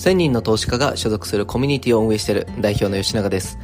1000人の投資家が所属するコミュニティを運営している代表の吉永です。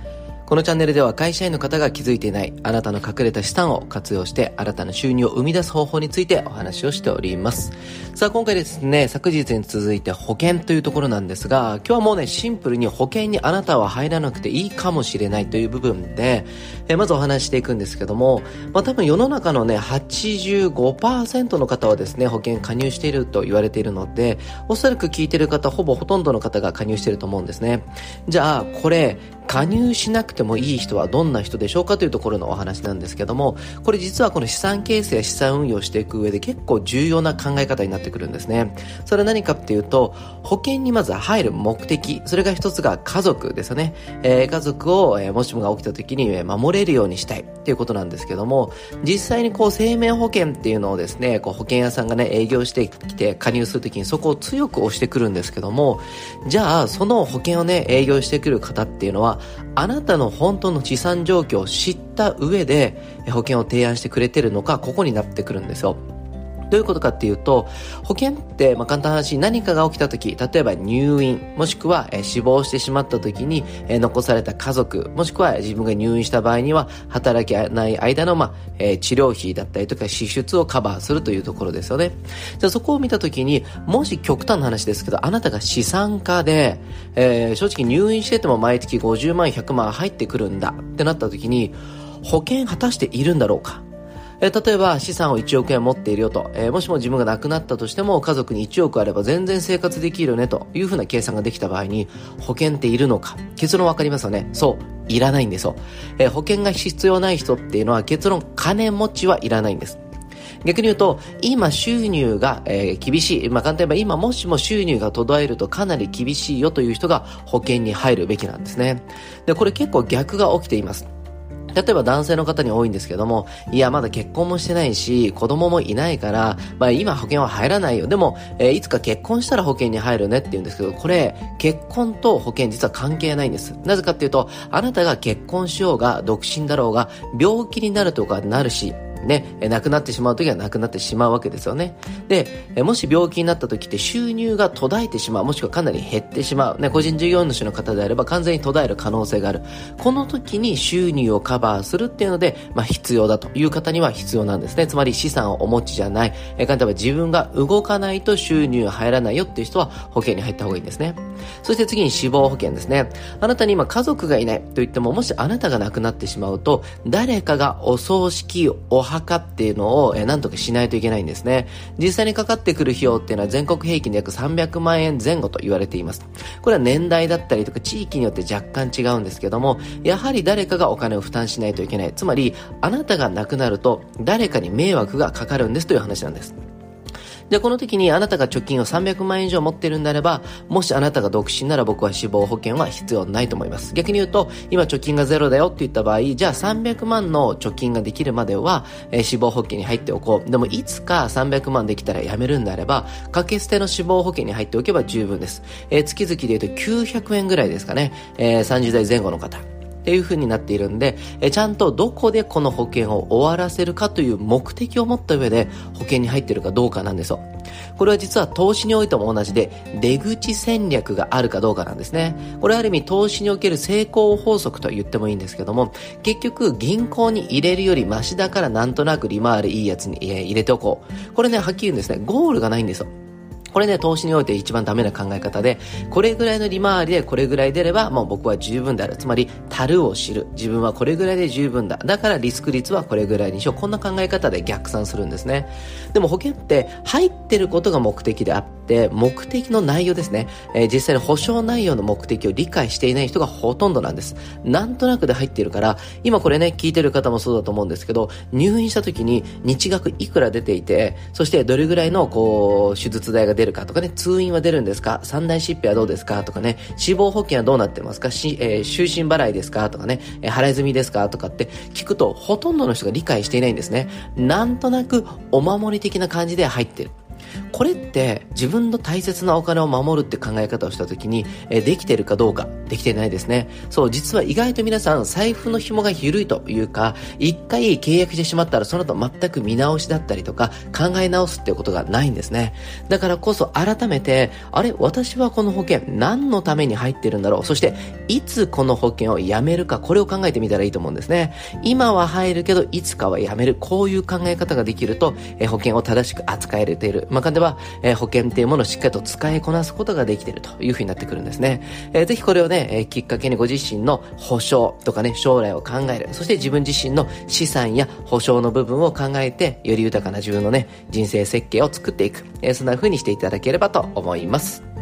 このチャンネルでは会社員の方が気づいていないあなたの隠れた資産を活用して新たな収入を生み出す方法についてお話をしております。さあ今回ですね、昨日に続いて保険というところなんですが、今日はもうね、シンプルに保険にあなたは入らなくていいかもしれないという部分で、えまずお話していくんですけども、まあ多分世の中のね、85%の方はですね、保険加入していると言われているので、おそらく聞いてる方、ほぼほとんどの方が加入していると思うんですね。じゃあ、これ、加入しなくてもいい人はどんな人でしょうかというところのお話なんですけども、これ実はこの資産形成や資産運用していく上で結構重要な考え方になってくるんですね。それは何かっていうと、保険にまず入る目的、それが一つが家族ですよね。えー、家族を、えー、もしもが起きた時に、守れるようにしたいっていうことなんですけども、実際にこう生命保険っていうのをですね、こう保険屋さんがね、営業してきて加入するときにそこを強く押してくるんですけども、じゃあその保険をね、営業してくる方っていうのは、あなたの本当の資産状況を知った上で保険を提案してくれてるのか、ここになってくるんですよ。どういうことかっていうと、保険って、まあ、簡単な話、何かが起きた時、例えば入院、もしくは、え死亡してしまった時に、え残された家族、もしくは自分が入院した場合には、働けない間の、まあ、え治療費だったりとか支出をカバーするというところですよね。じゃあそこを見た時に、もし極端な話ですけど、あなたが資産家で、えー、正直入院してても毎月50万、100万入ってくるんだってなった時に、保険果たしているんだろうかえー、例えば資産を1億円持っているよと、えー、もしも自分が亡くなったとしても家族に1億あれば全然生活できるよねと。いうふうな計算ができた場合に保険っているのか。結論わかりますよね。そう。いらないんですよ、えー、保険が必要ない人っていうのは結論金持ちはいらないんです。逆に言うと、今収入が、えー、厳しい。まあ、簡単に言えば今もしも収入が途絶えるとかなり厳しいよという人が保険に入るべきなんですね。で、これ結構逆が起きています。例えば男性の方に多いんですけども、いや、まだ結婚もしてないし、子供もいないから、まあ今保険は入らないよ。でも、えー、いつか結婚したら保険に入るねって言うんですけど、これ、結婚と保険実は関係ないんです。なぜかっていうと、あなたが結婚しようが、独身だろうが、病気になるとかなるし、ね、亡くなってしまう時は亡くなってしまうわけですよね。で、もし病気になった時って収入が途絶えてしまう、もしくはかなり減ってしまう、ね、個人事業主の方であれば完全に途絶える可能性がある。この時に収入をカバーするっていうので、まあ必要だという方には必要なんですね。つまり資産をお持ちじゃない、え例えば自分が動かないと収入入らないよっていう人は保険に入った方がいいんですね。そして次に死亡保険ですね。あなたに今家族がいないと言っても、もしあなたが亡くなってしまうと、誰かがお葬式、お墓っていうのを、えー、なんとかしないといけないんですね。実際にかかってくる費用っていうのは全国平均で約300万円前後と言われています。これは年代だったりとか地域によって若干違うんですけども、やはり誰かがお金を負担しないといけない。つまり、あなたが亡くなると誰かに迷惑がかかるんですという話なんです。で、この時にあなたが貯金を300万円以上持ってるんであれば、もしあなたが独身なら僕は死亡保険は必要ないと思います。逆に言うと、今貯金がゼロだよって言った場合、じゃあ300万の貯金ができるまでは、えー、死亡保険に入っておこう。でもいつか300万できたらやめるんであれば、掛け捨ての死亡保険に入っておけば十分です。えー、月々で言うと900円ぐらいですかね。えー、30代前後の方。っていう風になっているんで、えちゃんとどこでこの保険を終わらせるかという目的を持った上で保険に入っているかどうかなんですよ。これは実は投資においても同じで、出口戦略があるかどうかなんですね。これはある意味投資における成功法則と言ってもいいんですけども、結局銀行に入れるよりマシだからなんとなく利回りいいやつに入れておこう。これね、はっきり言うんですね、ゴールがないんですよ。これね、投資において一番ダメな考え方で、これぐらいの利回りでこれぐらい出れば、もう僕は十分である。つまり、樽を知る。自分はこれぐらいで十分だ。だからリスク率はこれぐらいにしよう。こんな考え方で逆算するんですね。でも保険って入ってることが目的であって、目的の内容ですね。えー、実際に保証内容の目的を理解していない人がほとんどなんです。なんとなくで入っているから、今これね、聞いてる方もそうだと思うんですけど、入院した時に日額いくら出ていて、そしてどれぐらいのこう、手術代が出るるかとかね、通院は出るんですか？三大疾病はどうですか？とかね、死亡保険はどうなってますか？し、えー、終身払いですか？とかね、えー、払い済みですか？とかって聞くと、ほとんどの人が理解していないんですね。なんとなくお守り的な感じで入ってる。これって自分の大切なお金を守るって考え方をした時に、えー、できてるかどうか。できてないですね。そう、実は意外と皆さん、財布の紐が緩いというか、一回契約してしまったら、その後全く見直しだったりとか、考え直すっていうことがないんですね。だからこそ改めて、あれ、私はこの保険、何のために入ってるんだろう？そして、いつこの保険をやめるか、これを考えてみたらいいと思うんですね。今は入るけど、いつかはやめる。こういう考え方ができると、え保険を正しく扱えれている。まあ、では、え保険っていうものをしっかりと使いこなすことができているというふうになってくるんですね。えー、ぜひこれをね、え、きっかけにご自身の保証とかね、将来を考える。そして自分自身の資産や保証の部分を考えて、より豊かな自分のね、人生設計を作っていく。え、そんな風にしていただければと思います。